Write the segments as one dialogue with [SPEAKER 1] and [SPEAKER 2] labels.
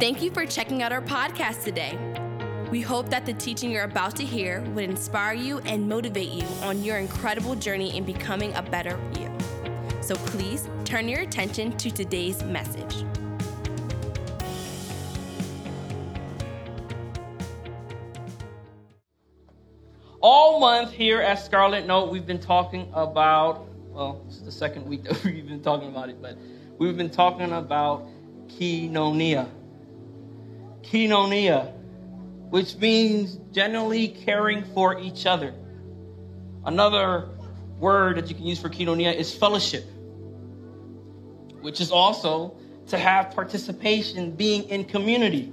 [SPEAKER 1] Thank you for checking out our podcast today. We hope that the teaching you're about to hear would inspire you and motivate you on your incredible journey in becoming a better you. So please turn your attention to today's message.
[SPEAKER 2] All month here at Scarlet Note, we've been talking about, well, this is the second week that we've been talking about it, but we've been talking about koinonia. Koinonia, which means generally caring for each other. Another word that you can use for koinonia is fellowship, which is also to have participation, being in community.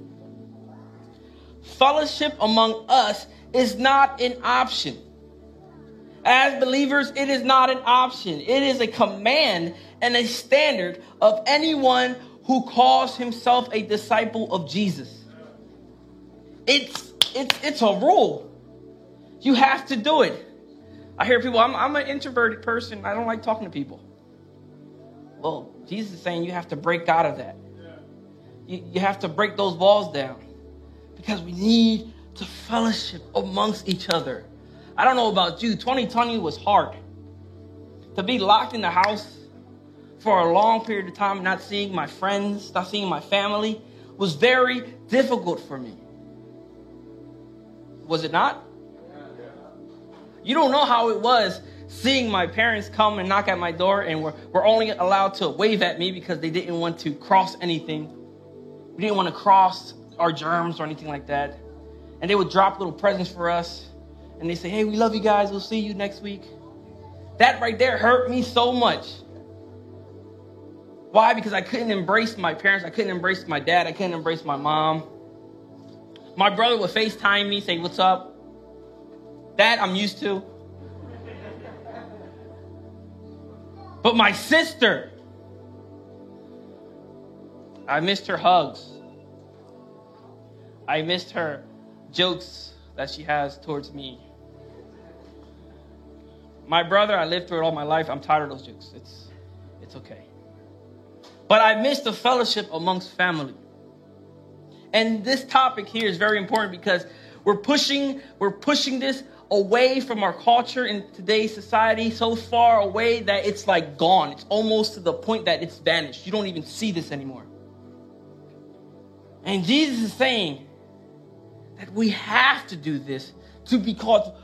[SPEAKER 2] Fellowship among us is not an option. As believers, it is not an option. It is a command and a standard of anyone who calls himself a disciple of Jesus. It's it's it's a rule. You have to do it. I hear people, I'm, I'm an introverted person. I don't like talking to people. Well, Jesus is saying you have to break out of that. You, you have to break those walls down because we need to fellowship amongst each other. I don't know about you, 2020 was hard. To be locked in the house for a long period of time, not seeing my friends, not seeing my family, was very difficult for me. Was it not? You don't know how it was seeing my parents come and knock at my door and were, were only allowed to wave at me because they didn't want to cross anything. We didn't want to cross our germs or anything like that. And they would drop little presents for us. And they say, hey, we love you guys. We'll see you next week. That right there hurt me so much. Why? Because I couldn't embrace my parents. I couldn't embrace my dad. I couldn't embrace my mom. My brother would FaceTime me, say, What's up? That I'm used to. But my sister, I missed her hugs. I missed her jokes that she has towards me. My brother, I lived through it all my life. I'm tired of those jokes. It's, it's okay. But I missed the fellowship amongst family. And this topic here is very important because we're pushing, we're pushing this away from our culture in today's society so far away that it's like gone. It's almost to the point that it's vanished. You don't even see this anymore. And Jesus is saying that we have to do this to be called,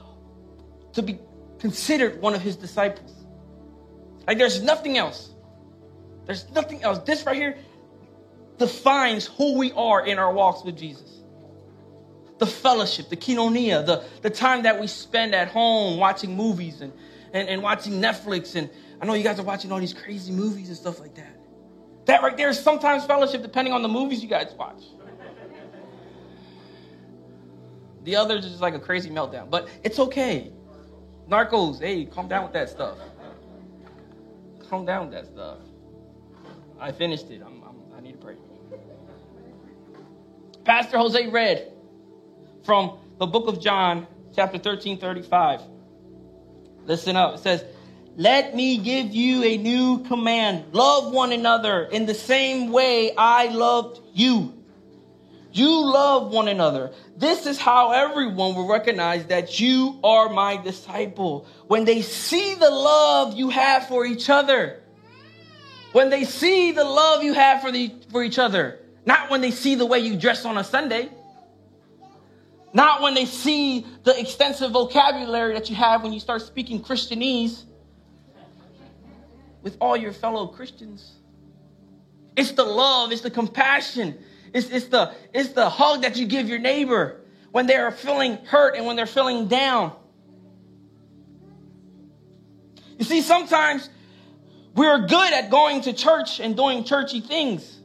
[SPEAKER 2] to be considered one of his disciples. Like there's nothing else. There's nothing else. This right here defines who we are in our walks with Jesus. The fellowship, the koinonia, the, the time that we spend at home watching movies and, and, and watching Netflix. And I know you guys are watching all these crazy movies and stuff like that. That right there is sometimes fellowship depending on the movies you guys watch. The others is just like a crazy meltdown, but it's okay. Narcos, hey, calm down with that stuff. Calm down with that stuff. I finished it. I'm, I'm, i need to pray. Pastor Jose read from the book of John, chapter 13, 35. Listen up. It says, Let me give you a new command. Love one another in the same way I loved you. You love one another. This is how everyone will recognize that you are my disciple. When they see the love you have for each other. When they see the love you have for, the, for each other. Not when they see the way you dress on a Sunday. Not when they see the extensive vocabulary that you have when you start speaking Christianese with all your fellow Christians. It's the love, it's the compassion, it's, it's, the, it's the hug that you give your neighbor when they are feeling hurt and when they're feeling down. You see, sometimes we're good at going to church and doing churchy things.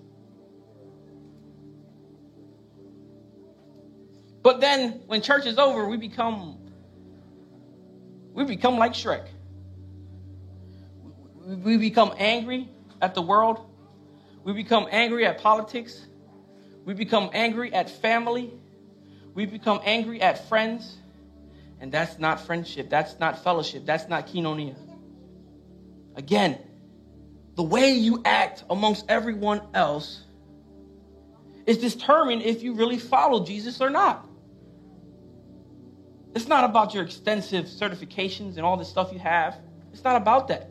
[SPEAKER 2] But then when church is over, we become we become like Shrek. We become angry at the world. We become angry at politics. We become angry at family. We become angry at friends. And that's not friendship. That's not fellowship. That's not koinonia. Again, the way you act amongst everyone else is determined if you really follow Jesus or not. It's not about your extensive certifications and all the stuff you have. It's not about that.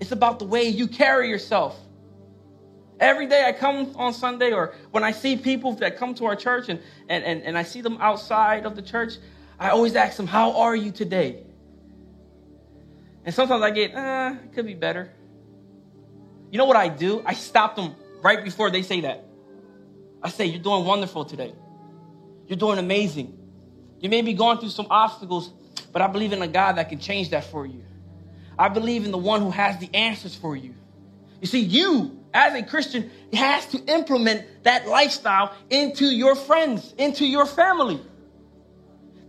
[SPEAKER 2] It's about the way you carry yourself. Every day I come on Sunday, or when I see people that come to our church and, and, and, and I see them outside of the church, I always ask them, How are you today? And sometimes I get, uh, it could be better. You know what I do? I stop them right before they say that. I say, You're doing wonderful today. You're doing amazing. You may be going through some obstacles, but I believe in a God that can change that for you. I believe in the one who has the answers for you. You see, you, as a Christian, has to implement that lifestyle into your friends, into your family.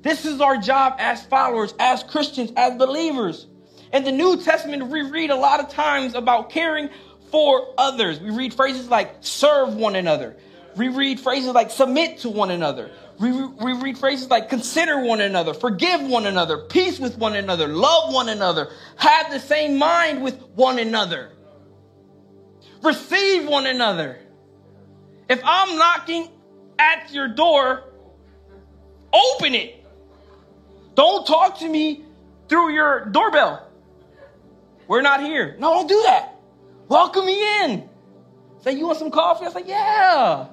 [SPEAKER 2] This is our job as followers, as Christians, as believers. In the New Testament, we read a lot of times about caring for others. We read phrases like serve one another. We read phrases like submit to one another. We, we read phrases like consider one another, forgive one another, peace with one another, love one another, have the same mind with one another, receive one another. If I'm knocking at your door, open it. Don't talk to me through your doorbell. We're not here. No, don't do that. Welcome me in. Say, you want some coffee? I say, yeah.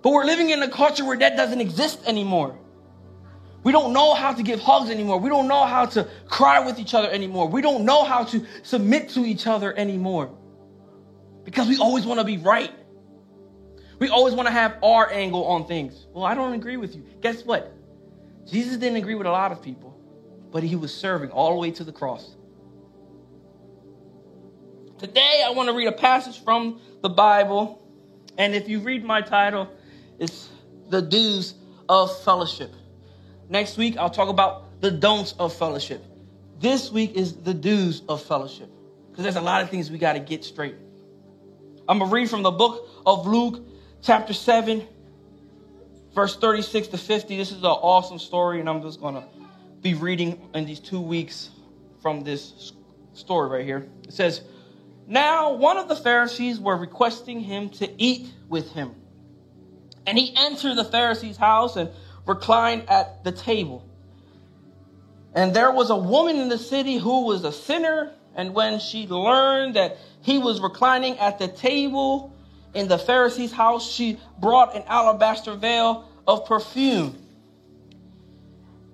[SPEAKER 2] But we're living in a culture where that doesn't exist anymore. We don't know how to give hugs anymore. We don't know how to cry with each other anymore. We don't know how to submit to each other anymore. Because we always want to be right. We always want to have our angle on things. Well, I don't agree with you. Guess what? Jesus didn't agree with a lot of people, but he was serving all the way to the cross. Today, I want to read a passage from the Bible. And if you read my title, it's The Do's of Fellowship. Next week, I'll talk about the don'ts of fellowship. This week is the do's of fellowship because there's a lot of things we got to get straight. I'm going to read from the book of Luke, chapter 7, verse 36 to 50. This is an awesome story, and I'm just going to be reading in these two weeks from this story right here. It says, now, one of the Pharisees were requesting him to eat with him. And he entered the Pharisee's house and reclined at the table. And there was a woman in the city who was a sinner. And when she learned that he was reclining at the table in the Pharisee's house, she brought an alabaster veil of perfume.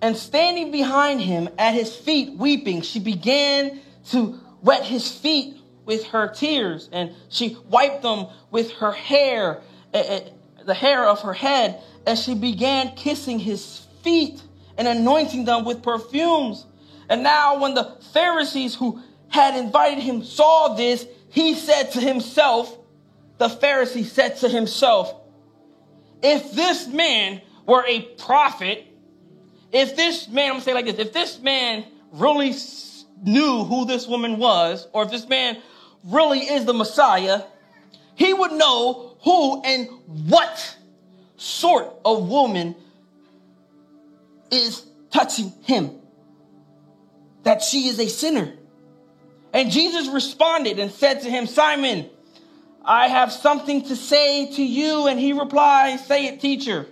[SPEAKER 2] And standing behind him at his feet, weeping, she began to wet his feet with her tears, and she wiped them with her hair, eh, eh, the hair of her head, as she began kissing his feet and anointing them with perfumes. And now, when the Pharisees who had invited him saw this, he said to himself, the Pharisee said to himself, if this man were a prophet, if this man, I'm gonna say like this, if this man really knew who this woman was, or if this man really is the Messiah, he would know who and what sort of woman is touching him. That she is a sinner. And Jesus responded and said to him, Simon, I have something to say to you. And he replied, Say it, teacher.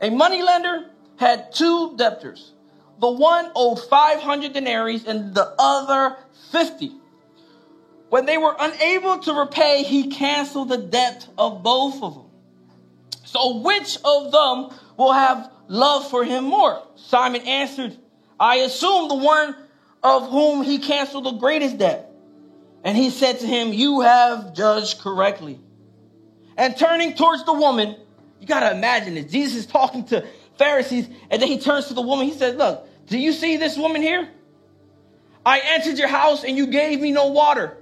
[SPEAKER 2] A moneylender had two debtors. The one owed 500 denarii and the other 50. When they were unable to repay, he canceled the debt of both of them. So which of them will have love for him more? Simon answered, I assume the one of whom he canceled the greatest debt. And he said to him, You have judged correctly. And turning towards the woman, you got to imagine this. Jesus is talking to Pharisees, and then he turns to the woman. He says, Look, do you see this woman here? I entered your house and you gave me no water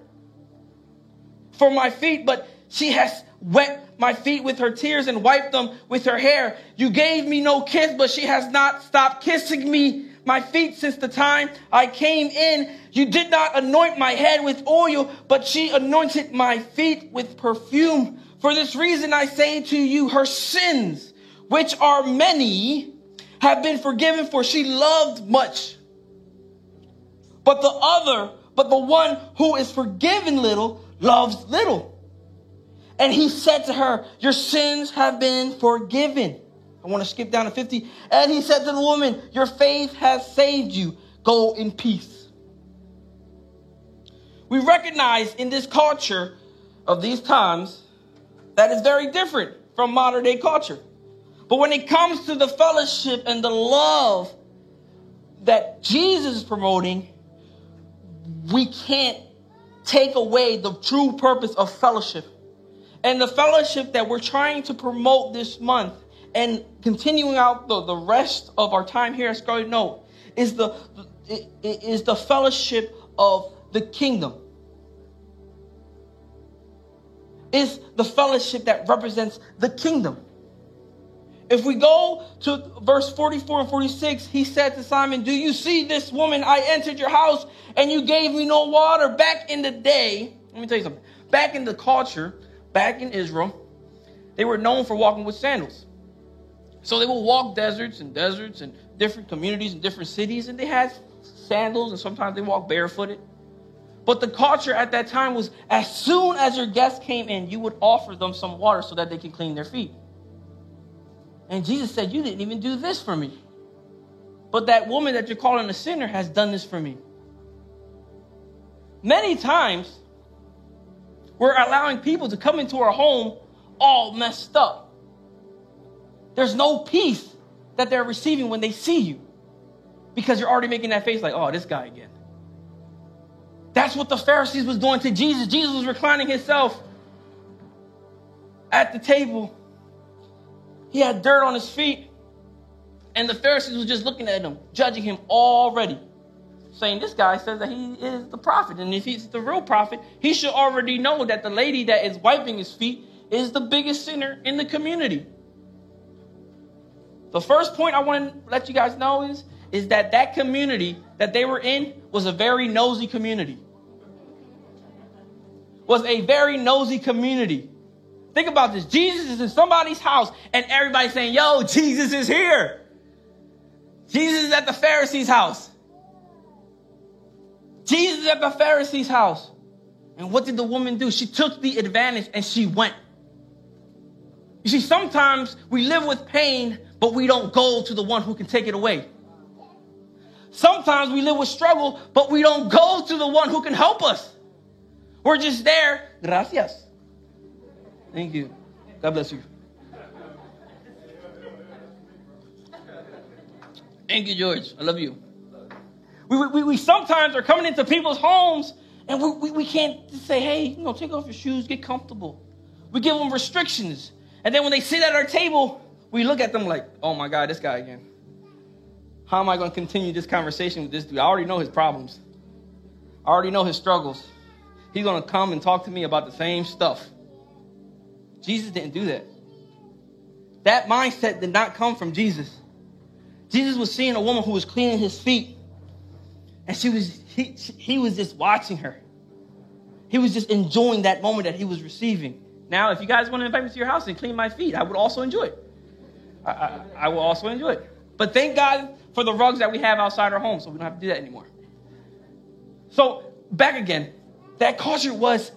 [SPEAKER 2] for my feet, but she has wet my feet with her tears and wiped them with her hair. You gave me no kiss, but she has not stopped kissing me my feet since the time I came in. You did not anoint my head with oil, but she anointed my feet with perfume. For this reason I say to you, her sins, which are many, have been forgiven, for she loved much. But the other, but the one who is forgiven little, loves little. And he said to her, Your sins have been forgiven. I want to skip down to 50. And he said to the woman, Your faith has saved you. Go in peace. We recognize in this culture of these times that is very different from modern day culture. But when it comes to the fellowship and the love that Jesus is promoting, we can't take away the true purpose of fellowship. And the fellowship that we're trying to promote this month and continuing out the, the rest of our time here at Scarlet Note is the, is the fellowship of the kingdom. Is the fellowship that represents the kingdom. If we go to verse 44 and 46, he said to Simon, Do you see this woman? I entered your house and you gave me no water. Back in the day, let me tell you something. Back in the culture, back in Israel, they were known for walking with sandals. So they would walk deserts and deserts and different communities and different cities, and they had sandals, and sometimes they walked barefooted. But the culture at that time was as soon as your guests came in, you would offer them some water so that they can clean their feet. And Jesus said, You didn't even do this for me. But that woman that you're calling a sinner has done this for me. Many times, we're allowing people to come into our home all messed up. There's no peace that they're receiving when they see you because you're already making that face like, oh, this guy again. That's what the Pharisees was doing to Jesus. Jesus was reclining himself at the table he had dirt on his feet. And the Pharisees was just looking at him, judging him already. Saying this guy says that he is the prophet. And if he's the real prophet, he should already know that the lady that is wiping his feet is the biggest sinner in the community. The first point I want to let you guys know is, is that that community that they were in was a very nosy community. Was a very nosy community. Think about this. Jesus is in somebody's house and everybody's saying, yo, Jesus is here. Jesus is at the Pharisee's house. Jesus is at the Pharisee's house. And what did the woman do? She took the advantage and she went. You see, sometimes we live with pain, but we don't go to the one who can take it away. Sometimes we live with struggle, but we don't go to the one who can help us. We're just there. Gracias. Thank you. God bless you. Thank you, George. I love you. We, we, we sometimes are coming into people's homes and we, we, we can't say, hey, you know, take off your shoes, get comfortable. We give them restrictions. And then when they sit at our table, we look at them like, oh my God, this guy again. How am I going to continue this conversation with this dude? I already know his problems. I already know his struggles. He's going to come and talk to me about the same stuff. Jesus didn't do that. That mindset did not come from Jesus. Jesus was seeing a woman who was cleaning his feet, and she was he, he was just watching her. He was just enjoying that moment that he was receiving. Now, if you guys want to invite me to your house and clean my feet, I would also enjoy it. I, I, I will also enjoy it. But thank God for the rugs that we have outside our home, so we don't have to do that anymore. So back again, that culture was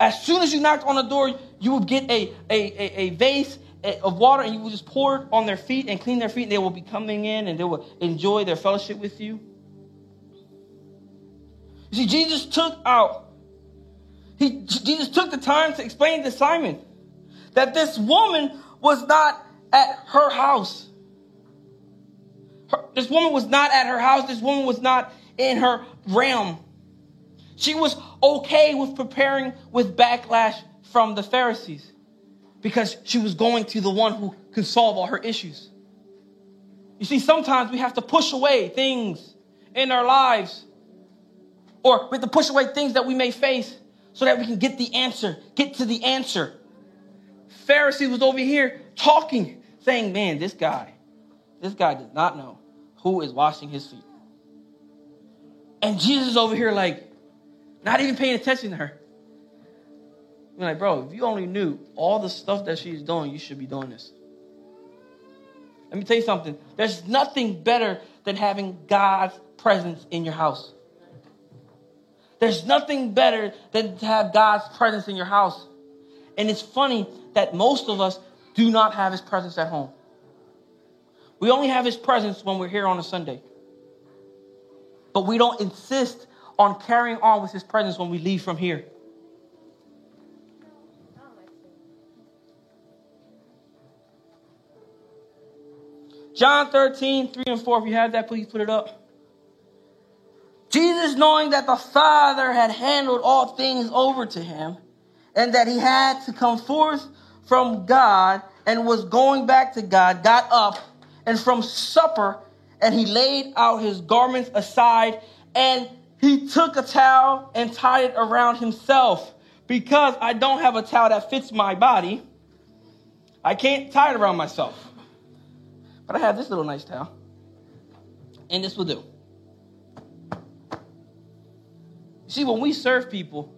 [SPEAKER 2] as soon as you knocked on the door, you will get a, a, a, a vase eh, of water and you will just pour it on their feet and clean their feet. And they will be coming in and they will enjoy their fellowship with you. You see, Jesus took out, he, Jesus took the time to explain to Simon that this woman was not at her house. Her, this woman was not at her house. This woman was not in her realm. She was okay with preparing with backlash from the Pharisees because she was going to the one who could solve all her issues. You see, sometimes we have to push away things in our lives, or we have to push away things that we may face so that we can get the answer, get to the answer. Pharisee was over here talking, saying, Man, this guy, this guy does not know who is washing his feet. And Jesus over here, like, not even paying attention to her. You're like, bro, if you only knew all the stuff that she's doing, you should be doing this. Let me tell you something. There's nothing better than having God's presence in your house. There's nothing better than to have God's presence in your house. And it's funny that most of us do not have his presence at home. We only have his presence when we're here on a Sunday. But we don't insist on carrying on with his presence when we leave from here. John 13, 3 and 4. If you have that, please put it up. Jesus, knowing that the Father had handed all things over to him, and that he had to come forth from God and was going back to God, got up and from supper, and he laid out his garments aside, and he took a towel and tied it around himself. Because I don't have a towel that fits my body, I can't tie it around myself. But I have this little nice towel, and this will do. See, when we serve people,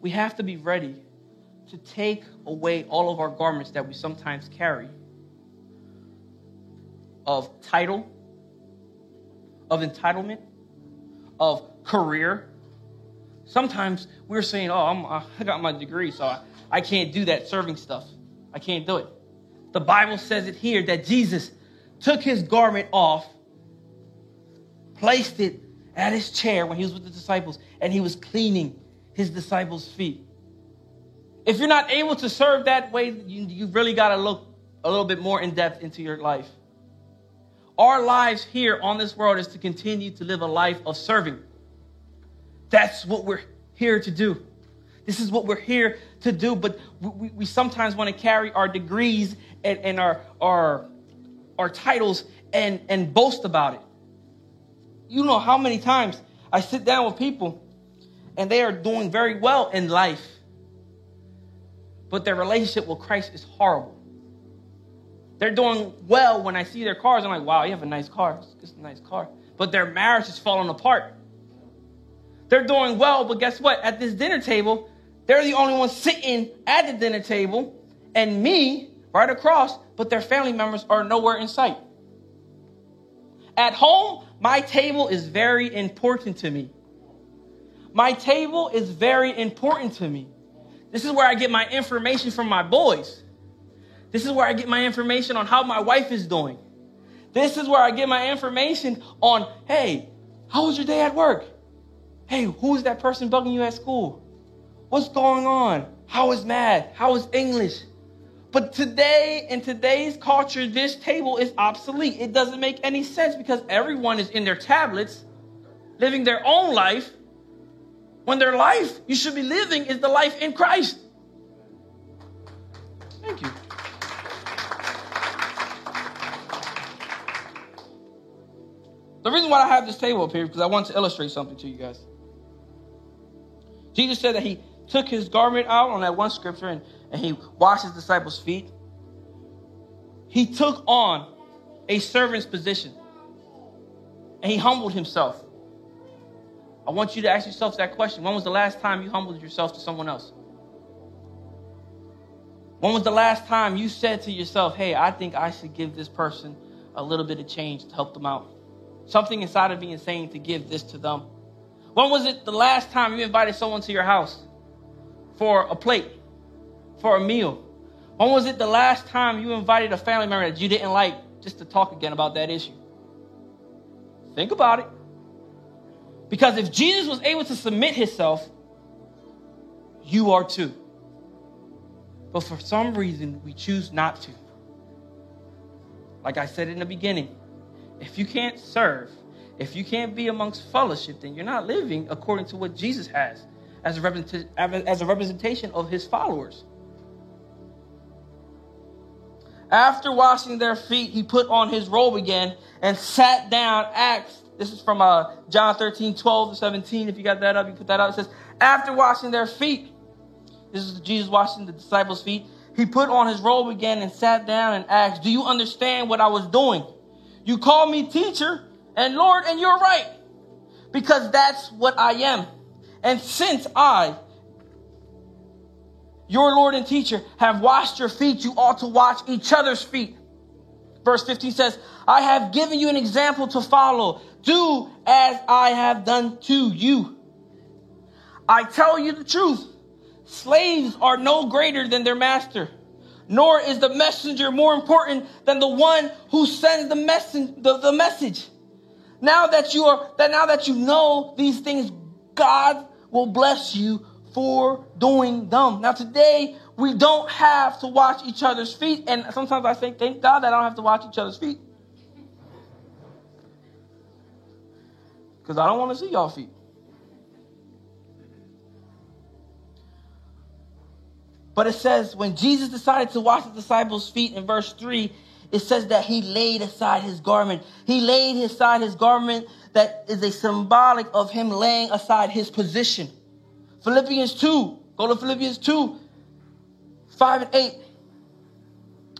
[SPEAKER 2] we have to be ready to take away all of our garments that we sometimes carry of title, of entitlement, of career. Sometimes we're saying, oh, I'm, i got my degree, so I, I can't do that serving stuff. I can't do it. The Bible says it here that Jesus took his garment off, placed it at his chair when he was with the disciples, and he was cleaning his disciples' feet. If you're not able to serve that way, you, you really got to look a little bit more in depth into your life. Our lives here on this world is to continue to live a life of serving. That's what we're here to do. This is what we're here to do, but we, we sometimes want to carry our degrees and, and our, our, our titles and, and boast about it. You know how many times I sit down with people and they are doing very well in life, but their relationship with Christ is horrible. They're doing well when I see their cars. I'm like, wow, you have a nice car. It's a nice car. But their marriage is falling apart. They're doing well, but guess what? At this dinner table, they're the only ones sitting at the dinner table, and me right across, but their family members are nowhere in sight. At home, my table is very important to me. My table is very important to me. This is where I get my information from my boys. This is where I get my information on how my wife is doing. This is where I get my information on, hey, how was your day at work? Hey, who is that person bugging you at school? What's going on? How is math? How is English? But today, in today's culture, this table is obsolete. It doesn't make any sense because everyone is in their tablets, living their own life, when their life you should be living is the life in Christ. Thank you. The reason why I have this table up here is because I want to illustrate something to you guys. Jesus said that he took his garment out on that one scripture and, and he washed his disciples' feet. He took on a servant's position and he humbled himself. I want you to ask yourself that question. When was the last time you humbled yourself to someone else? When was the last time you said to yourself, hey, I think I should give this person a little bit of change to help them out? Something inside of me is saying to give this to them. When was it the last time you invited someone to your house for a plate, for a meal? When was it the last time you invited a family member that you didn't like just to talk again about that issue? Think about it. Because if Jesus was able to submit himself, you are too. But for some reason, we choose not to. Like I said in the beginning, if you can't serve, if you can't be amongst fellowship, then you're not living according to what Jesus has as a, as a representation of his followers. After washing their feet, he put on his robe again and sat down. Acts, this is from uh, John 13, 12 to 17. If you got that up, you put that up. It says, After washing their feet, this is Jesus washing the disciples' feet. He put on his robe again and sat down and asked, Do you understand what I was doing? You call me teacher and Lord, and you're right, because that's what I am. And since I, your Lord and teacher, have washed your feet, you ought to wash each other's feet. Verse 15 says, I have given you an example to follow. Do as I have done to you. I tell you the truth. slaves are no greater than their master, nor is the messenger more important than the one who sends the, messen- the, the message. Now that you are that now that you know these things, God will bless you for doing them. Now today we don't have to watch each other's feet, and sometimes I think, thank God that I don't have to watch each other's feet. Because I don't want to see y'all feet. But it says when Jesus decided to wash the disciples' feet in verse 3, it says that he laid aside his garment. He laid aside his garment that is a symbolic of him laying aside his position. Philippians 2, go to Philippians 2, 5 and 8.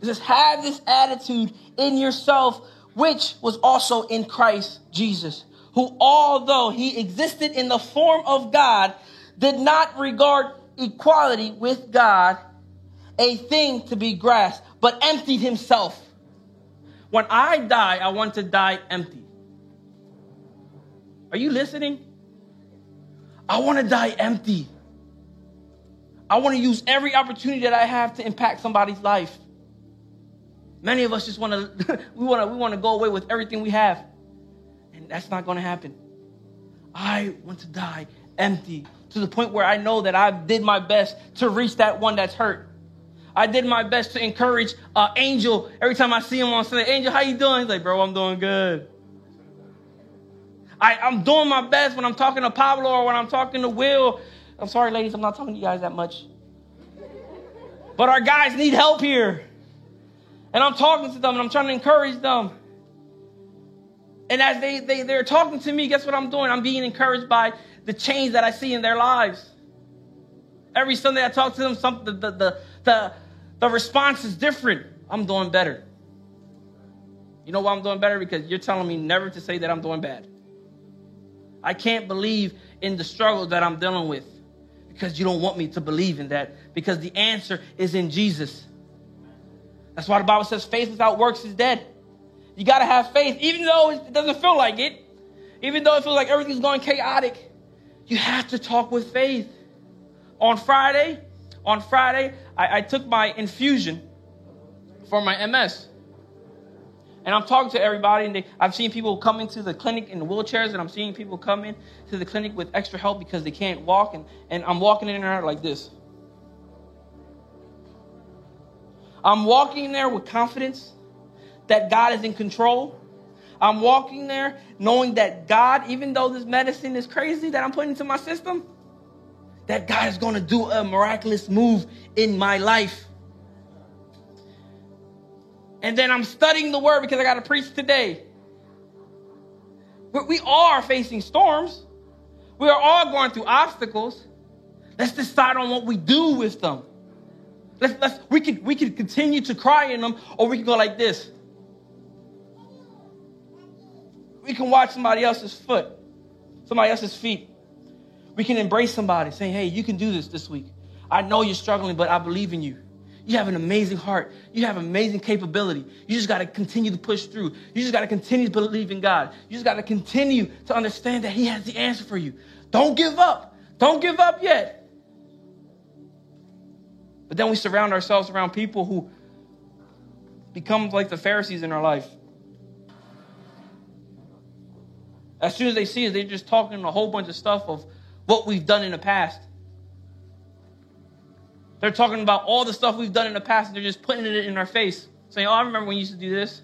[SPEAKER 2] It says, Have this attitude in yourself, which was also in Christ Jesus, who, although he existed in the form of God, did not regard equality with God a thing to be grasped, but emptied himself. When I die, I want to die empty. Are you listening? I want to die empty. I want to use every opportunity that I have to impact somebody's life. Many of us just want to we want to we want to go away with everything we have. And that's not going to happen. I want to die empty to the point where I know that I did my best to reach that one that's hurt. I did my best to encourage uh, Angel every time I see him on Sunday. Angel, how you doing? He's like, bro, I'm doing good. I, I'm doing my best when I'm talking to Pablo or when I'm talking to Will. I'm sorry, ladies, I'm not talking to you guys that much. But our guys need help here. And I'm talking to them and I'm trying to encourage them. And as they, they, they're talking to me, guess what I'm doing? I'm being encouraged by the change that I see in their lives. Every Sunday I talk to them, some, the, the, the, the, the response is different. I'm doing better. You know why I'm doing better? Because you're telling me never to say that I'm doing bad. I can't believe in the struggle that I'm dealing with because you don't want me to believe in that because the answer is in Jesus. That's why the Bible says faith without works is dead. You got to have faith, even though it doesn't feel like it, even though it feels like everything's going chaotic. You have to talk with faith. On Friday, on Friday, I, I took my infusion for my MS. And I'm talking to everybody, and they, I've seen people come into the clinic in wheelchairs, and I'm seeing people come in to the clinic with extra help because they can't walk, and, and I'm walking in there like this. I'm walking there with confidence that God is in control. I'm walking there knowing that God, even though this medicine is crazy that I'm putting into my system, that God is going to do a miraculous move in my life. And then I'm studying the word because I got to preach today. We are facing storms. We are all going through obstacles. Let's decide on what we do with them. Let's, let's, we, can, we can continue to cry in them, or we can go like this. We can watch somebody else's foot, somebody else's feet. We can embrace somebody saying, hey, you can do this this week. I know you're struggling, but I believe in you. You have an amazing heart. You have amazing capability. You just got to continue to push through. You just got to continue to believe in God. You just got to continue to understand that He has the answer for you. Don't give up. Don't give up yet. But then we surround ourselves around people who become like the Pharisees in our life. As soon as they see us, they're just talking a whole bunch of stuff of what we've done in the past. They're talking about all the stuff we've done in the past, and they're just putting it in our face, saying, Oh, I remember when you used to do this.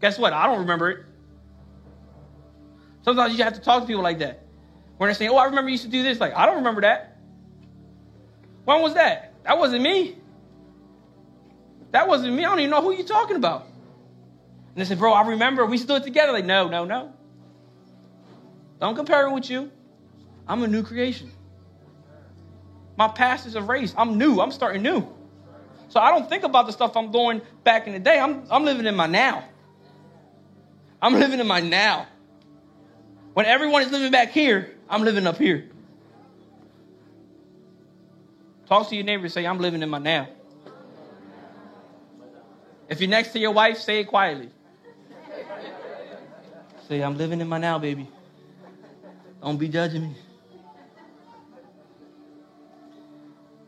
[SPEAKER 2] Guess what? I don't remember it. Sometimes you have to talk to people like that. When they're saying, Oh, I remember you used to do this. Like, I don't remember that. When was that? That wasn't me. That wasn't me. I don't even know who you're talking about. And they say, Bro, I remember we stood together. Like, no, no, no. Don't compare it with you. I'm a new creation. My past is erased. I'm new. I'm starting new. So I don't think about the stuff I'm doing back in the day. I'm, I'm living in my now. I'm living in my now. When everyone is living back here, I'm living up here. Talk to your neighbor say, I'm living in my now. If you're next to your wife, say it quietly. Say, I'm living in my now, baby. Don't be judging me.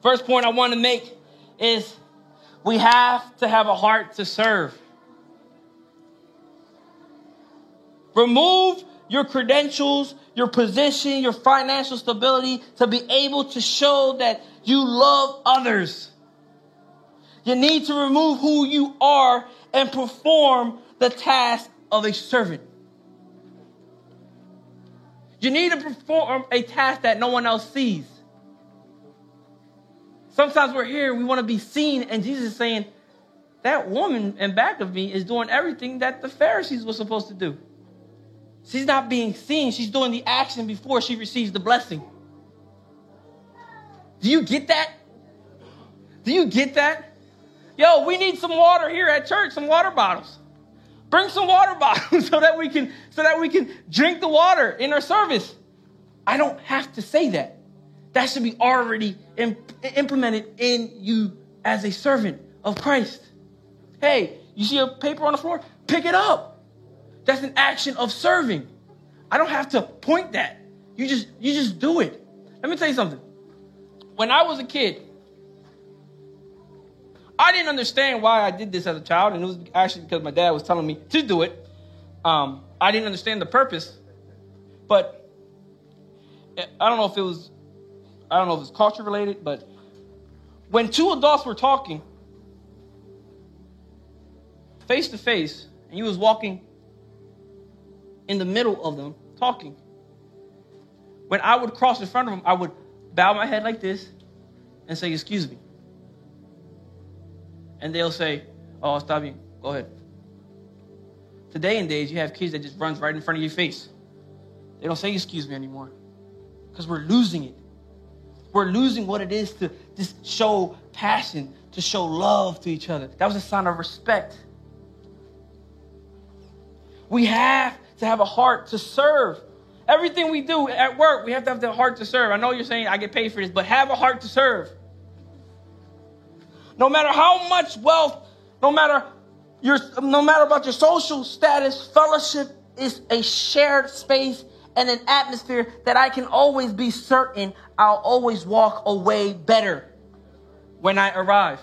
[SPEAKER 2] First point I want to make is we have to have a heart to serve. Remove your credentials, your position, your financial stability to be able to show that you love others. You need to remove who you are and perform the task of a servant. You need to perform a task that no one else sees. Sometimes we're here, we want to be seen, and Jesus is saying, That woman in back of me is doing everything that the Pharisees were supposed to do. She's not being seen, she's doing the action before she receives the blessing. Do you get that? Do you get that? Yo, we need some water here at church, some water bottles. Bring some water bottles so that we can so that we can drink the water in our service. I don't have to say that. That should be already imp- implemented in you as a servant of Christ. Hey, you see a paper on the floor? Pick it up. That's an action of serving. I don't have to point that. You just you just do it. Let me tell you something. When I was a kid, I didn't understand why I did this as a child, and it was actually because my dad was telling me to do it. Um, I didn't understand the purpose, but I don't know if it was, I don't know if it's culture related, but when two adults were talking face to face, and you was walking in the middle of them talking, when I would cross in front of them, I would bow my head like this and say, "Excuse me." and they'll say, "Oh, stop you. Go ahead." Today in days, you have kids that just runs right in front of your face. They don't say "excuse me" anymore because we're losing it. We're losing what it is to just show passion, to show love to each other. That was a sign of respect. We have to have a heart to serve. Everything we do at work, we have to have the heart to serve. I know you're saying I get paid for this, but have a heart to serve. No matter how much wealth, no matter your, no matter about your social status, fellowship is a shared space and an atmosphere that I can always be certain I'll always walk away better when I arrive.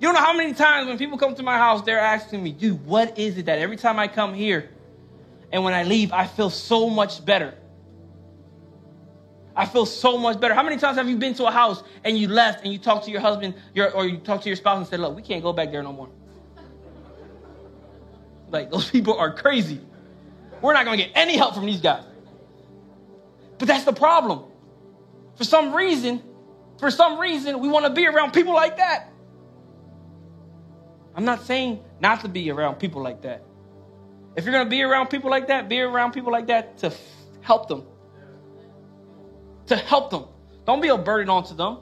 [SPEAKER 2] You don't know how many times when people come to my house, they're asking me, dude, what is it that every time I come here and when I leave, I feel so much better? I feel so much better. How many times have you been to a house and you left and you talked to your husband your, or you talked to your spouse and said, Look, we can't go back there no more? Like, those people are crazy. We're not going to get any help from these guys. But that's the problem. For some reason, for some reason, we want to be around people like that. I'm not saying not to be around people like that. If you're going to be around people like that, be around people like that to f- help them to help them. Don't be a burden onto them.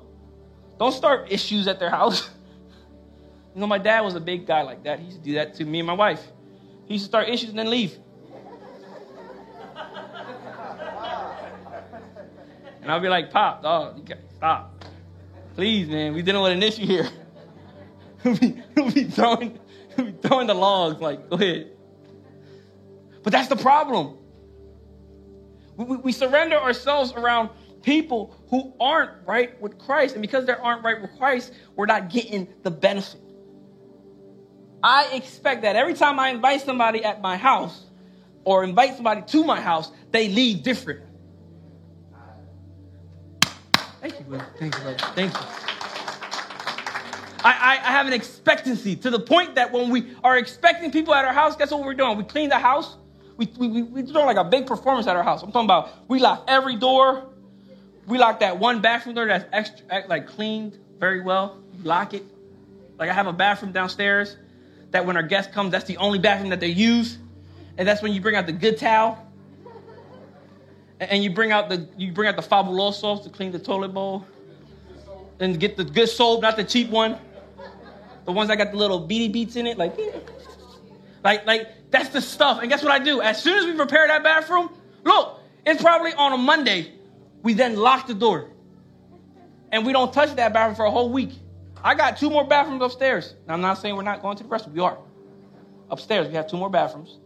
[SPEAKER 2] Don't start issues at their house. You know, my dad was a big guy like that. He used to do that to me and my wife. He used to start issues and then leave. And I'll be like, Pop, dog, you got stop. Please, man, we dealing with an issue here. we'll, be, we'll, be throwing, we'll be throwing the logs, like, go ahead. But that's the problem. We, we, we surrender ourselves around people who aren't right with Christ. And because they aren't right with Christ, we're not getting the benefit. I expect that every time I invite somebody at my house or invite somebody to my house, they leave different. Thank you, brother. Thank you, brother. Thank you. I, I, I have an expectancy to the point that when we are expecting people at our house, guess what we're doing? We clean the house. We, we, we, we do like a big performance at our house. I'm talking about we lock every door, we lock that one bathroom door that's extra, eh, like cleaned very well. Lock it. Like I have a bathroom downstairs that when our guest comes, that's the only bathroom that they use, and that's when you bring out the good towel, and you bring out the you bring out the fabuloso to clean the toilet bowl, and get the good soap, not the cheap one, the ones that got the little beady beats in it, like, like, like that's the stuff. And guess what I do? As soon as we prepare that bathroom, look, it's probably on a Monday. We then lock the door. And we don't touch that bathroom for a whole week. I got two more bathrooms upstairs. Now, I'm not saying we're not going to the restroom. We are. Upstairs, we have two more bathrooms.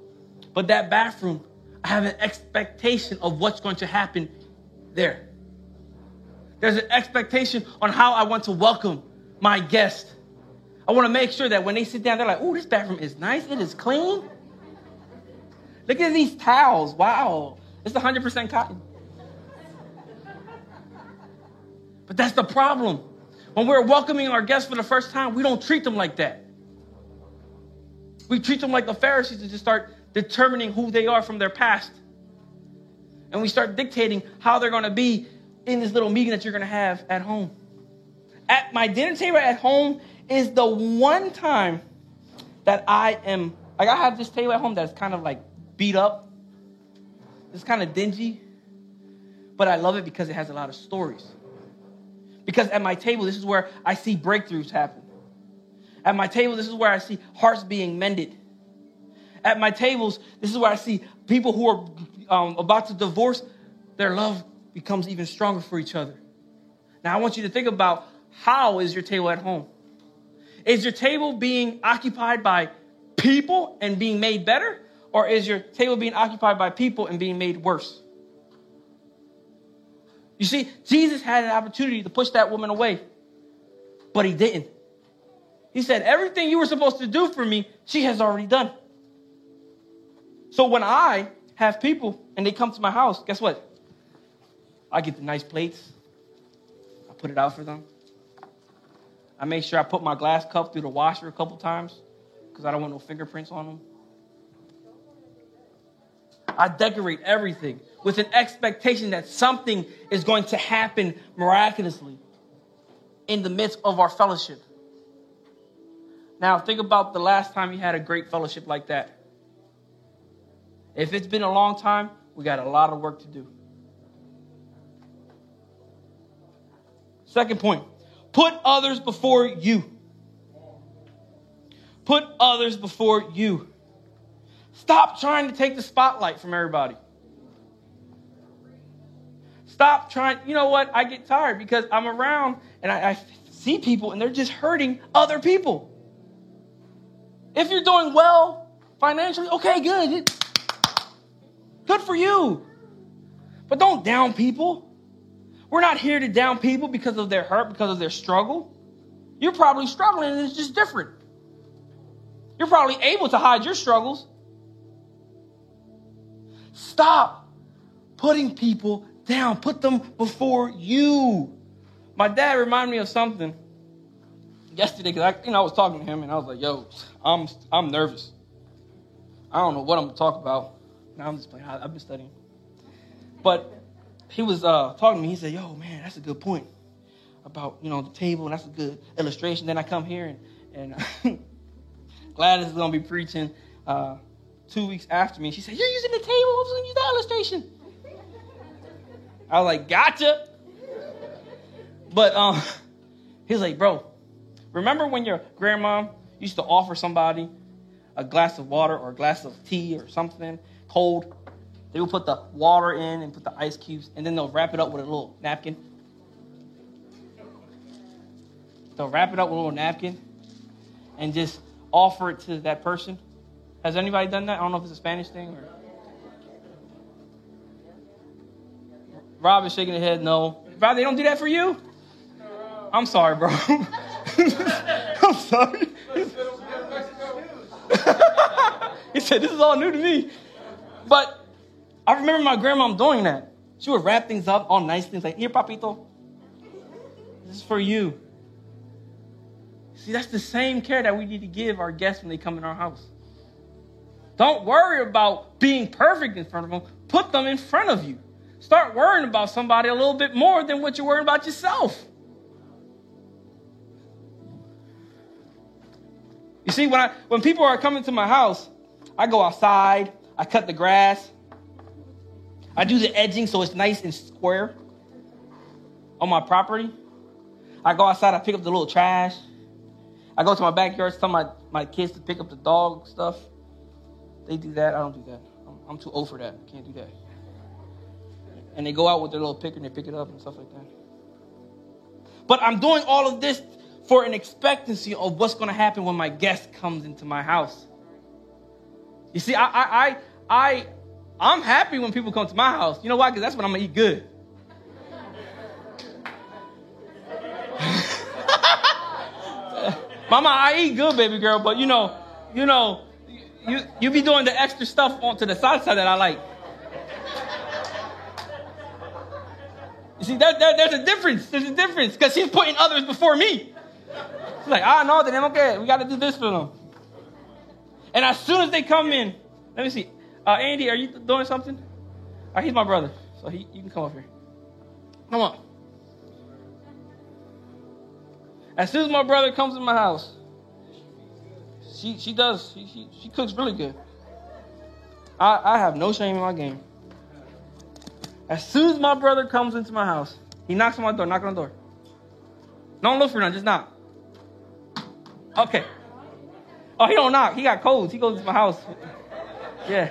[SPEAKER 2] But that bathroom, I have an expectation of what's going to happen there. There's an expectation on how I want to welcome my guest. I want to make sure that when they sit down, they're like, oh, this bathroom is nice. It is clean. Look at these towels. Wow. It's 100% cotton. But that's the problem. When we're welcoming our guests for the first time, we don't treat them like that. We treat them like the Pharisees and just start determining who they are from their past. And we start dictating how they're going to be in this little meeting that you're going to have at home. At my dinner table at home is the one time that I am, like, I have this table at home that's kind of like beat up. It's kind of dingy, but I love it because it has a lot of stories. Because at my table, this is where I see breakthroughs happen. At my table, this is where I see hearts being mended. At my tables, this is where I see people who are um, about to divorce, their love becomes even stronger for each other. Now, I want you to think about how is your table at home? Is your table being occupied by people and being made better? Or is your table being occupied by people and being made worse? You see, Jesus had an opportunity to push that woman away, but he didn't. He said, Everything you were supposed to do for me, she has already done. So when I have people and they come to my house, guess what? I get the nice plates. I put it out for them. I make sure I put my glass cup through the washer a couple times because I don't want no fingerprints on them. I decorate everything with an expectation that something is going to happen miraculously in the midst of our fellowship. Now, think about the last time you had a great fellowship like that. If it's been a long time, we got a lot of work to do. Second point put others before you. Put others before you. Stop trying to take the spotlight from everybody. Stop trying. You know what? I get tired because I'm around and I, I see people and they're just hurting other people. If you're doing well financially, okay, good. Good for you. But don't down people. We're not here to down people because of their hurt, because of their struggle. You're probably struggling and it's just different. You're probably able to hide your struggles. Stop putting people down, put them before you. My dad reminded me of something yesterday because I, you know, I was talking to him and I was like, "Yo, I'm I'm nervous. I don't know what I'm gonna talk about." Now I'm just playing. I, have been studying, but he was uh, talking to me. He said, "Yo, man, that's a good point about you know the table, that's a good illustration." Then I come here and and Gladys is gonna be preaching uh, two weeks after me. She said, "You're using the table. I was gonna use that illustration." I was like, "Gotcha." But um, he was like, "Bro, remember when your grandma used to offer somebody a glass of water or a glass of tea or something cold?" They will put the water in and put the ice cubes, and then they'll wrap it up with a little napkin. They'll wrap it up with a little napkin and just offer it to that person. Has anybody done that? I don't know if it's a Spanish thing or. Rob is shaking his head, no. Rob, they don't do that for you? I'm sorry, bro. I'm sorry. he said, This is all new to me. But I remember my grandma doing that. She would wrap things up, all nice things like, here, papito. This is for you. See, that's the same care that we need to give our guests when they come in our house. Don't worry about being perfect in front of them. Put them in front of you. Start worrying about somebody a little bit more than what you're worrying about yourself. You see, when I when people are coming to my house, I go outside, I cut the grass, I do the edging so it's nice and square on my property. I go outside, I pick up the little trash. I go to my backyard, tell my, my kids to pick up the dog stuff. They do that. I don't do that. I'm, I'm too old for that. I can't do that. And they go out with their little picker and they pick it up and stuff like that. But I'm doing all of this for an expectancy of what's going to happen when my guest comes into my house. You see, I, I, I I'm happy when people come to my house. You know why? Because that's when I'm gonna eat good. Mama, I eat good, baby girl, but you know, you know, you you be doing the extra stuff onto the salsa that I like. You see, that, that there's a difference. There's a difference because she's putting others before me. She's like, ah, no, then I'm okay. We got to do this for them. And as soon as they come in, let me see. Uh, Andy, are you doing something? Uh, he's my brother, so he, you can come up here. Come on. As soon as my brother comes in my house, she she does. She she, she cooks really good. I, I have no shame in my game. As soon as my brother comes into my house, he knocks on my door, knock on the door. Don't look for nothing, just knock. Okay. Oh, he don't knock. He got codes. He goes to my house. Yeah.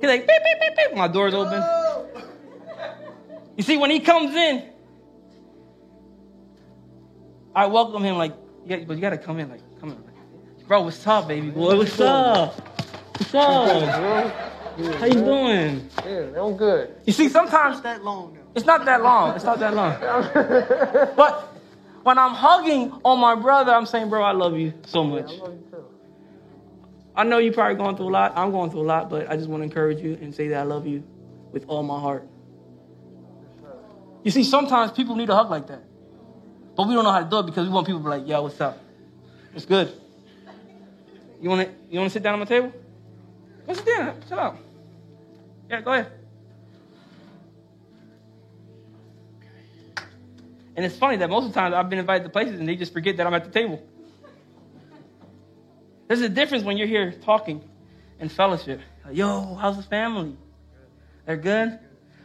[SPEAKER 2] He's like, beep, beep, beep, beep. My door's open. You see, when he comes in, I welcome him like, yeah, but you gotta come in, like, come in. Bro, what's up, baby boy? What's up? What's up? How you doing?
[SPEAKER 3] Yeah, I'm good.
[SPEAKER 2] You see, sometimes it's
[SPEAKER 3] that long now.
[SPEAKER 2] it's not that long. It's not that long. but when I'm hugging on my brother, I'm saying, bro, I love you so much.
[SPEAKER 3] I love you too.
[SPEAKER 2] I know you're probably going through a lot. I'm going through a lot, but I just want to encourage you and say that I love you with all my heart. You see, sometimes people need a hug like that. But we don't know how to do it because we want people to be like, yo, what's up? It's good. You want to you want to sit down on my table? Go sit down. Chill out. Yeah, go ahead. And it's funny that most of the times I've been invited to places and they just forget that I'm at the table. There's a difference when you're here talking in fellowship. Like, Yo, how's the family? They're good?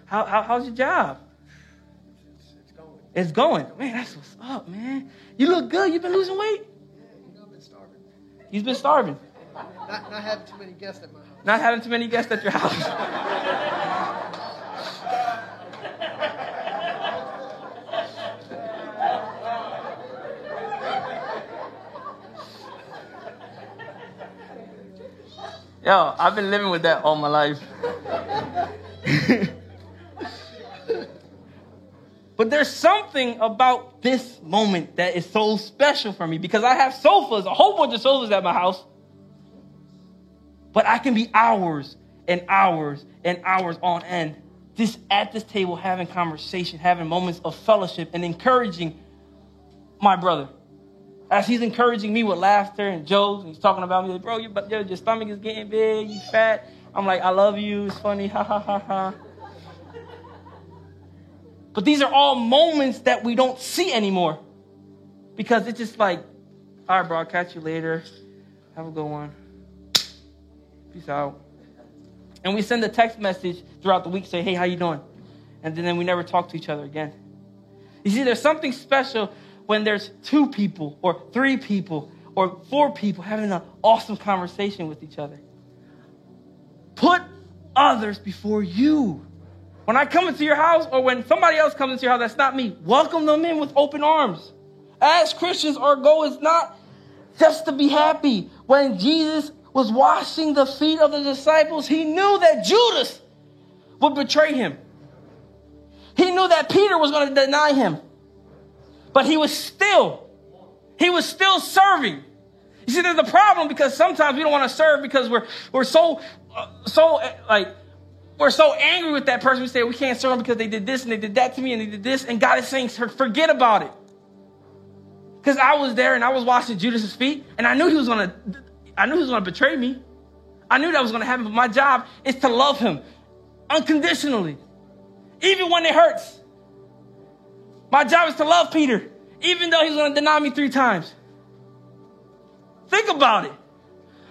[SPEAKER 2] How, how, how's your job?
[SPEAKER 3] It's, going.
[SPEAKER 2] It's going. Man, that's what's up, man. You look good. You've been losing weight?
[SPEAKER 3] Yeah, you know, I've been starving.
[SPEAKER 2] You've been starving.
[SPEAKER 3] Not, not having too many guests at my house.
[SPEAKER 2] Not having too many guests at your house. Yo, I've been living with that all my life. but there's something about this moment that is so special for me because I have sofas, a whole bunch of sofas at my house. But I can be hours and hours and hours on end just at this table having conversation, having moments of fellowship and encouraging my brother. As he's encouraging me with laughter and jokes, and he's talking about me, like, bro, your, your, your stomach is getting big, you fat. I'm like, I love you, it's funny, ha ha ha ha. But these are all moments that we don't see anymore. Because it's just like, all right, bro, I'll catch you later. Have a good one. Peace out. And we send a text message throughout the week say, hey, how you doing? And then we never talk to each other again. You see, there's something special when there's two people or three people or four people having an awesome conversation with each other. Put others before you. When I come into your house or when somebody else comes into your house that's not me, welcome them in with open arms. As Christians, our goal is not just to be happy. When Jesus was washing the feet of the disciples, he knew that Judas would betray him. He knew that Peter was going to deny him. But he was still, he was still serving. You see, there's a problem because sometimes we don't want to serve because we're we're so uh, so uh, like we're so angry with that person. We say we can't serve them because they did this and they did that to me and they did this, and God is saying, forget about it. Because I was there and I was washing Judas's feet, and I knew he was gonna, I knew he was gonna betray me. I knew that was gonna happen. But my job is to love him unconditionally, even when it hurts. My job is to love Peter, even though he's going to deny me three times. Think about it.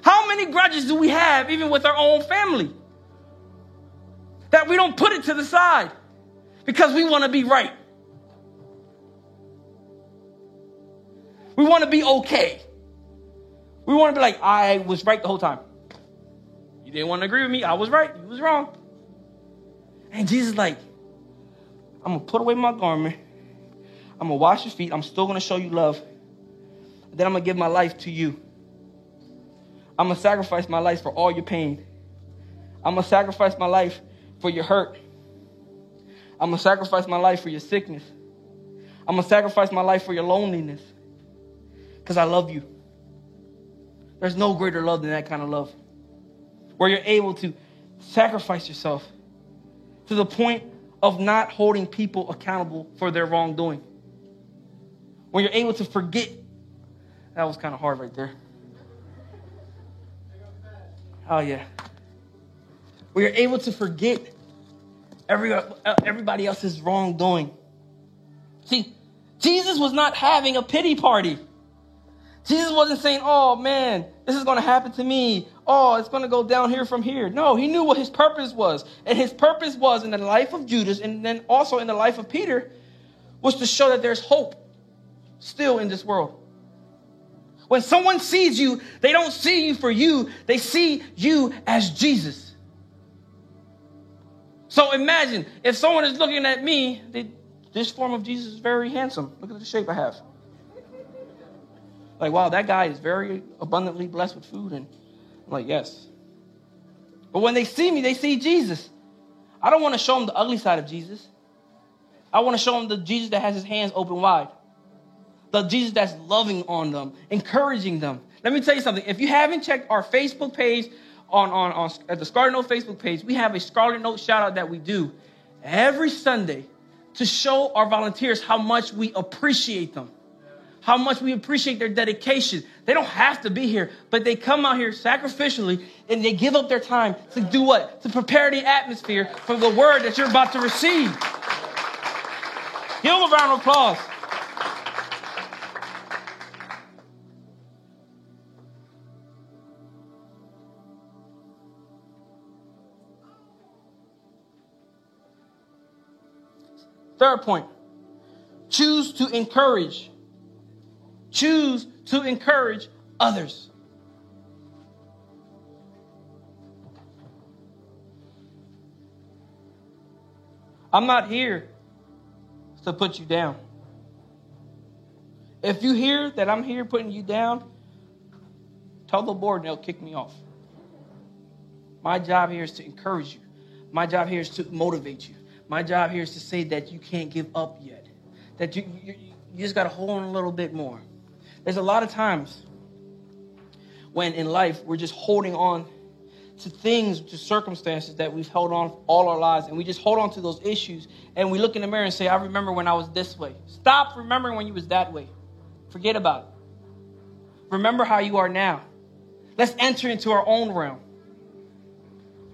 [SPEAKER 2] How many grudges do we have, even with our own family? That we don't put it to the side because we want to be right. We want to be okay. We want to be like, I was right the whole time. You didn't want to agree with me. I was right. You was wrong. And Jesus like, I'm going to put away my garment. I'm going to wash your feet. I'm still going to show you love. Then I'm going to give my life to you. I'm going to sacrifice my life for all your pain. I'm going to sacrifice my life for your hurt. I'm going to sacrifice my life for your sickness. I'm going to sacrifice my life for your loneliness because I love you. There's no greater love than that kind of love. Where you're able to sacrifice yourself to the point of not holding people accountable for their wrongdoing. When you're able to forget. That was kind of hard right there. Oh, yeah. Where you're able to forget every, everybody else's wrongdoing. See, Jesus was not having a pity party. Jesus wasn't saying, oh man, this is going to happen to me. Oh, it's going to go down here from here. No, he knew what his purpose was. And his purpose was in the life of Judas and then also in the life of Peter was to show that there's hope still in this world. When someone sees you, they don't see you for you, they see you as Jesus. So imagine if someone is looking at me, they, this form of Jesus is very handsome. Look at the shape I have. Like, wow, that guy is very abundantly blessed with food. And I'm like, yes. But when they see me, they see Jesus. I don't want to show them the ugly side of Jesus. I want to show them the Jesus that has his hands open wide. The Jesus that's loving on them, encouraging them. Let me tell you something. If you haven't checked our Facebook page, on, on, on at the Scarlet Note Facebook page, we have a Scarlet Note shout out that we do every Sunday to show our volunteers how much we appreciate them how much we appreciate their dedication. They don't have to be here, but they come out here sacrificially and they give up their time to do what? To prepare the atmosphere for the word that you're about to receive. Give them a round of applause. Third point choose to encourage choose to encourage others. I'm not here to put you down. If you hear that I'm here putting you down, tell the board and they'll kick me off. My job here is to encourage you. My job here is to motivate you. My job here is to say that you can't give up yet. That you, you, you just got to hold on a little bit more. There's a lot of times when in life we're just holding on to things, to circumstances that we've held on all our lives, and we just hold on to those issues, and we look in the mirror and say, I remember when I was this way. Stop remembering when you was that way. Forget about it. Remember how you are now. Let's enter into our own realm.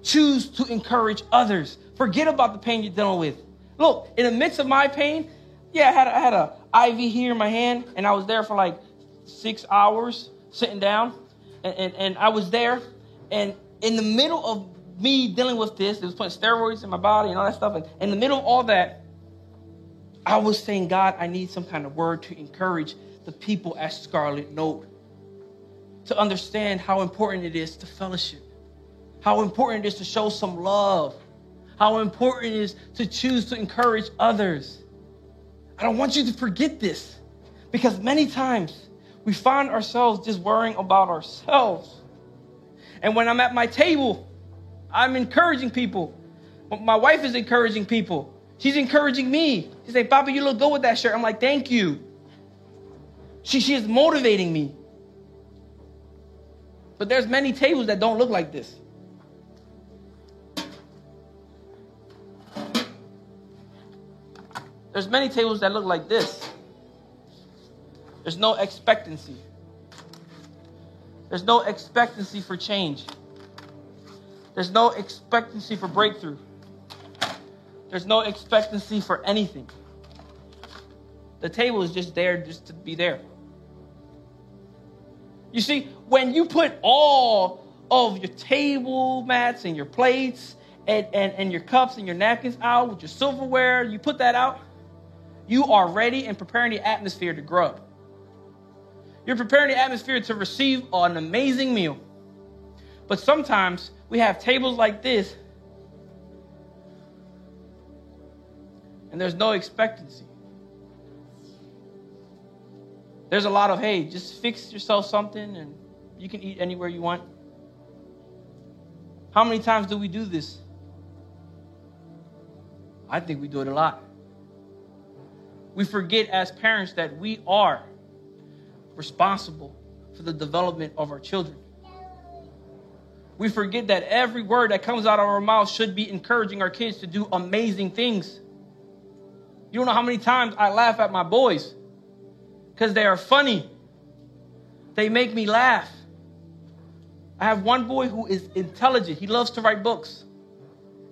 [SPEAKER 2] Choose to encourage others. Forget about the pain you're dealing with. Look, in the midst of my pain, yeah, I had, I had a IV here in my hand, and I was there for like six hours sitting down, and, and, and I was there, and in the middle of me dealing with this, it was putting steroids in my body and all that stuff, and in the middle of all that, I was saying, God, I need some kind of word to encourage the people at Scarlet Note to understand how important it is to fellowship, how important it is to show some love, how important it is to choose to encourage others. I don't want you to forget this because many times we find ourselves just worrying about ourselves. And when I'm at my table, I'm encouraging people. My wife is encouraging people. She's encouraging me. She's saying, Papa, you look good with that shirt. I'm like, thank you. She, she is motivating me. But there's many tables that don't look like this. There's many tables that look like this. There's no expectancy. There's no expectancy for change. There's no expectancy for breakthrough. There's no expectancy for anything. The table is just there just to be there. You see, when you put all of your table mats and your plates and, and, and your cups and your napkins out with your silverware, you put that out, you are ready and preparing the atmosphere to grow. You're preparing the atmosphere to receive an amazing meal. But sometimes we have tables like this, and there's no expectancy. There's a lot of, hey, just fix yourself something and you can eat anywhere you want. How many times do we do this? I think we do it a lot. We forget as parents that we are responsible for the development of our children. We forget that every word that comes out of our mouth should be encouraging our kids to do amazing things. You don't know how many times I laugh at my boys because they are funny. They make me laugh. I have one boy who is intelligent. He loves to write books.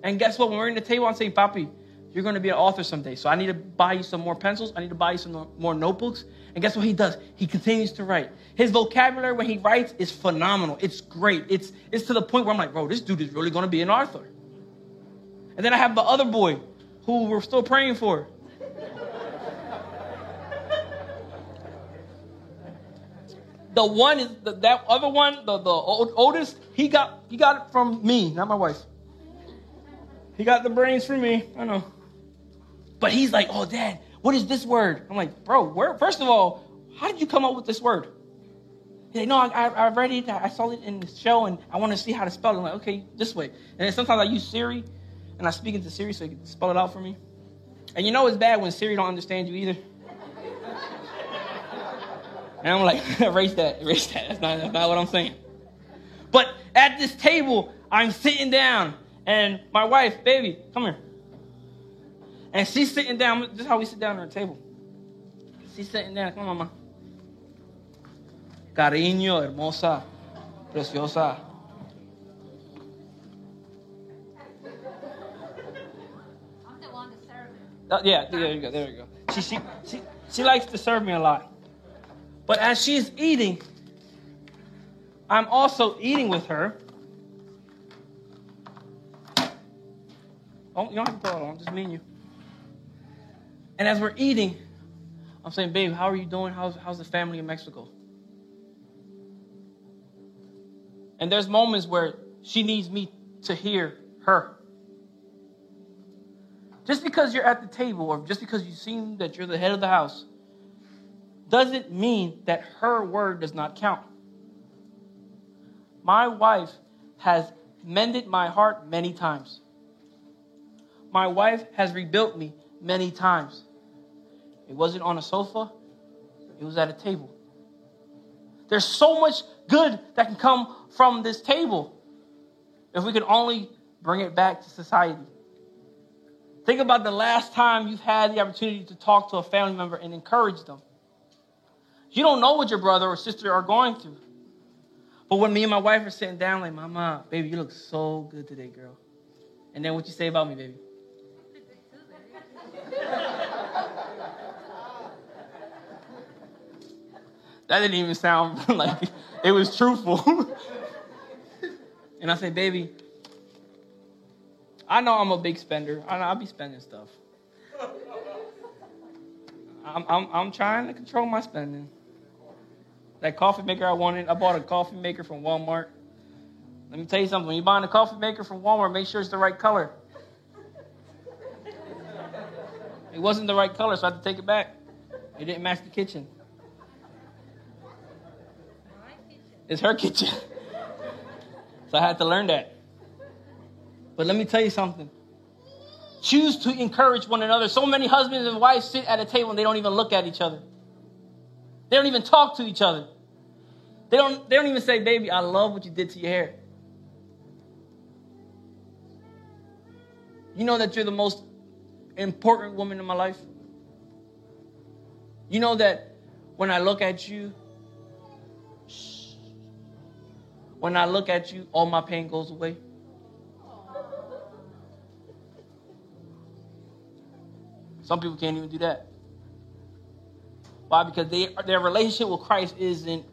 [SPEAKER 2] And guess what? When we're in the table, I'm saying, Papi, you're going to be an author someday. So I need to buy you some more pencils. I need to buy you some more notebooks. And guess what he does? He continues to write. His vocabulary when he writes is phenomenal. It's great. It's, it's to the point where I'm like, bro, this dude is really going to be an author. And then I have the other boy who we're still praying for. the one is the, that other one, the, the old, oldest, he got he got it from me, not my wife. He got the brains from me. I know. But he's like, oh, dad, what is this word? I'm like, bro, where, first of all, how did you come up with this word? He's like, no, I, I, read it. I saw it in the show, and I want to see how to spell it. I'm like, okay, this way. And sometimes I use Siri, and I speak into Siri so he can spell it out for me. And you know it's bad when Siri don't understand you either. And I'm like, erase that, erase that. That's not, that's not what I'm saying. But at this table, I'm sitting down, and my wife, baby, come here. And she's sitting down. This is how we sit down at our table. She's sitting down. Come on, mama. Cariño, hermosa, preciosa.
[SPEAKER 4] I'm the one served him.
[SPEAKER 2] Uh, yeah, there you go. There you go. She, she, she, she likes to serve me a lot. But as she's eating, I'm also eating with her. Oh, you don't have to put it on. Just me and you. And as we're eating, I'm saying, babe, how are you doing? How's, how's the family in Mexico? And there's moments where she needs me to hear her. Just because you're at the table or just because you seem that you're the head of the house doesn't mean that her word does not count. My wife has mended my heart many times. My wife has rebuilt me many times. It wasn't on a sofa, it was at a table. There's so much good that can come from this table if we could only bring it back to society. Think about the last time you've had the opportunity to talk to a family member and encourage them. You don't know what your brother or sister are going through. But when me and my wife are sitting down, like, Mama, baby, you look so good today, girl. And then what you say about me, baby? That didn't even sound like it was truthful. and I say, baby, I know I'm a big spender. I know I'll be spending stuff. I'm, I'm, I'm trying to control my spending. That coffee maker I wanted, I bought a coffee maker from Walmart. Let me tell you something. When you're buying a coffee maker from Walmart, make sure it's the right color. It wasn't the right color, so I had to take it back. It didn't match the kitchen. It's her kitchen. so I had to learn that. But let me tell you something. Choose to encourage one another. So many husbands and wives sit at a table and they don't even look at each other. They don't even talk to each other. They don't, they don't even say, baby, I love what you did to your hair. You know that you're the most important woman in my life? You know that when I look at you, when I look at you, all my pain goes away. Some people can't even do that. Why? Because they, their relationship with Christ isn't,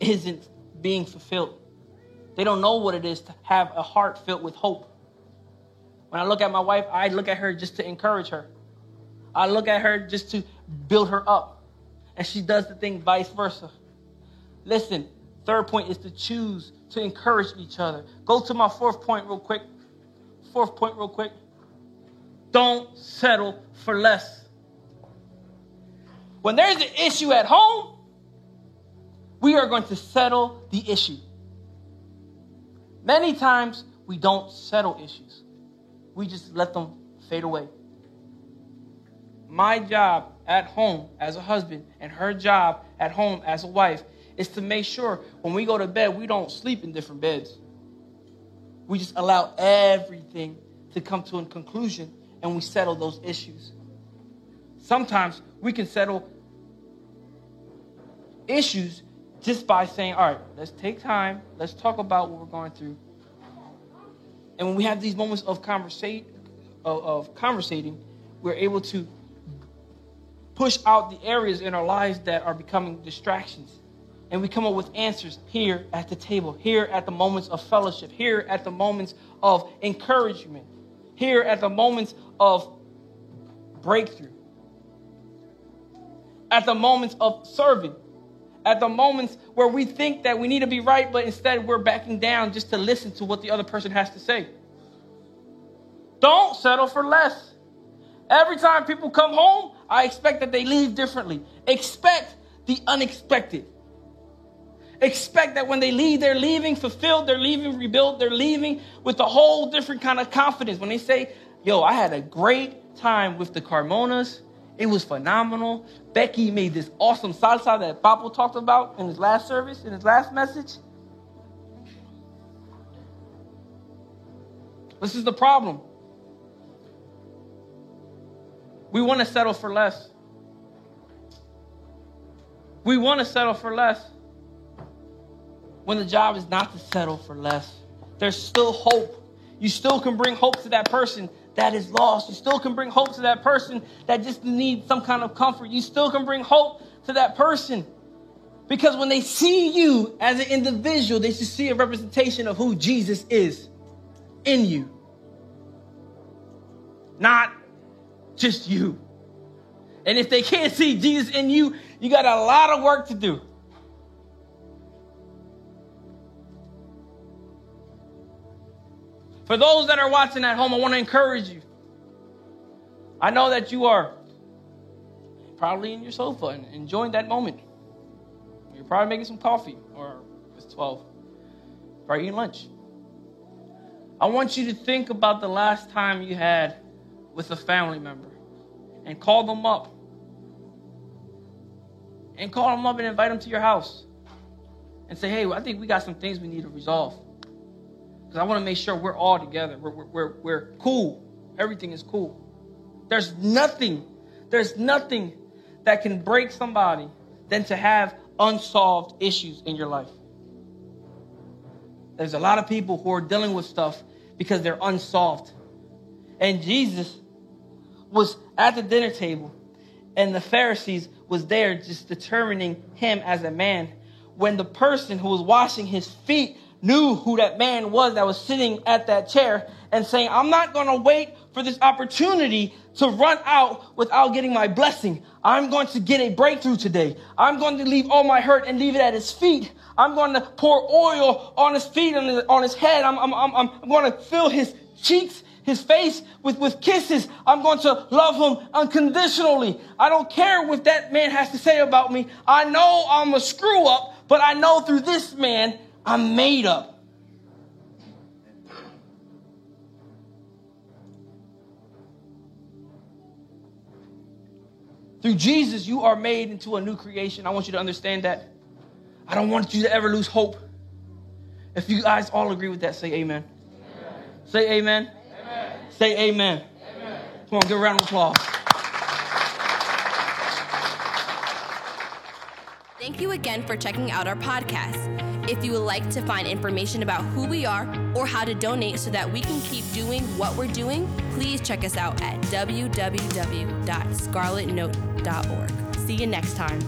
[SPEAKER 2] isn't being fulfilled. They don't know what it is to have a heart filled with hope. When I look at my wife, I look at her just to encourage her. I look at her just to build her up. And she does the thing vice versa. Listen, third point is to choose to encourage each other. Go to my fourth point real quick. Fourth point real quick. Don't settle for less. When there's an issue at home, we are going to settle the issue. Many times we don't settle issues, we just let them fade away. My job at home as a husband and her job at home as a wife is to make sure when we go to bed, we don't sleep in different beds. We just allow everything to come to a conclusion and we settle those issues. Sometimes we can settle issues just by saying, all right, let's take time, let's talk about what we're going through. And when we have these moments of conversate of, of conversating, we're able to push out the areas in our lives that are becoming distractions. And we come up with answers here at the table, here at the moments of fellowship, here at the moments of encouragement, here at the moments of breakthrough, at the moments of serving, at the moments where we think that we need to be right, but instead we're backing down just to listen to what the other person has to say. Don't settle for less. Every time people come home, I expect that they leave differently. Expect the unexpected. Expect that when they leave, they're leaving fulfilled, they're leaving rebuilt, they're leaving with a whole different kind of confidence. When they say, Yo, I had a great time with the Carmonas, it was phenomenal. Becky made this awesome salsa that Papo talked about in his last service, in his last message. This is the problem. We want to settle for less. We want to settle for less. When the job is not to settle for less, there's still hope. You still can bring hope to that person that is lost. You still can bring hope to that person that just needs some kind of comfort. You still can bring hope to that person. Because when they see you as an individual, they should see a representation of who Jesus is in you. Not just you. And if they can't see Jesus in you, you got a lot of work to do. For those that are watching at home, I want to encourage you. I know that you are probably in your sofa and enjoying that moment. You're probably making some coffee, or it's 12, probably eating lunch. I want you to think about the last time you had with a family member and call them up. And call them up and invite them to your house. And say, hey, I think we got some things we need to resolve. Because I want to make sure we're all together. We're, we're, we're, we're cool. Everything is cool. There's nothing, there's nothing that can break somebody than to have unsolved issues in your life. There's a lot of people who are dealing with stuff because they're unsolved. And Jesus was at the dinner table and the Pharisees was there just determining him as a man. When the person who was washing his feet knew who that man was that was sitting at that chair and saying, I'm not going to wait for this opportunity to run out without getting my blessing. I'm going to get a breakthrough today. I'm going to leave all my hurt and leave it at his feet. I'm going to pour oil on his feet and on his head. I'm, I'm, I'm, I'm going to fill his cheeks his face with, with kisses. I'm going to love him unconditionally. I don't care what that man has to say about me. I know I'm a screw up, but I know through this man, I'm made up. Through Jesus, you are made into a new creation. I want you to understand that. I don't want you to ever lose hope. If you guys all agree with that, say amen. amen. Say amen. amen. Say amen. amen. Come on, give a round of applause.
[SPEAKER 1] Thank you again for checking out our podcast. If you would like to find information about who we are or how to donate so that we can keep doing what we're doing, please check us out at www.scarletnote.org. See you next time.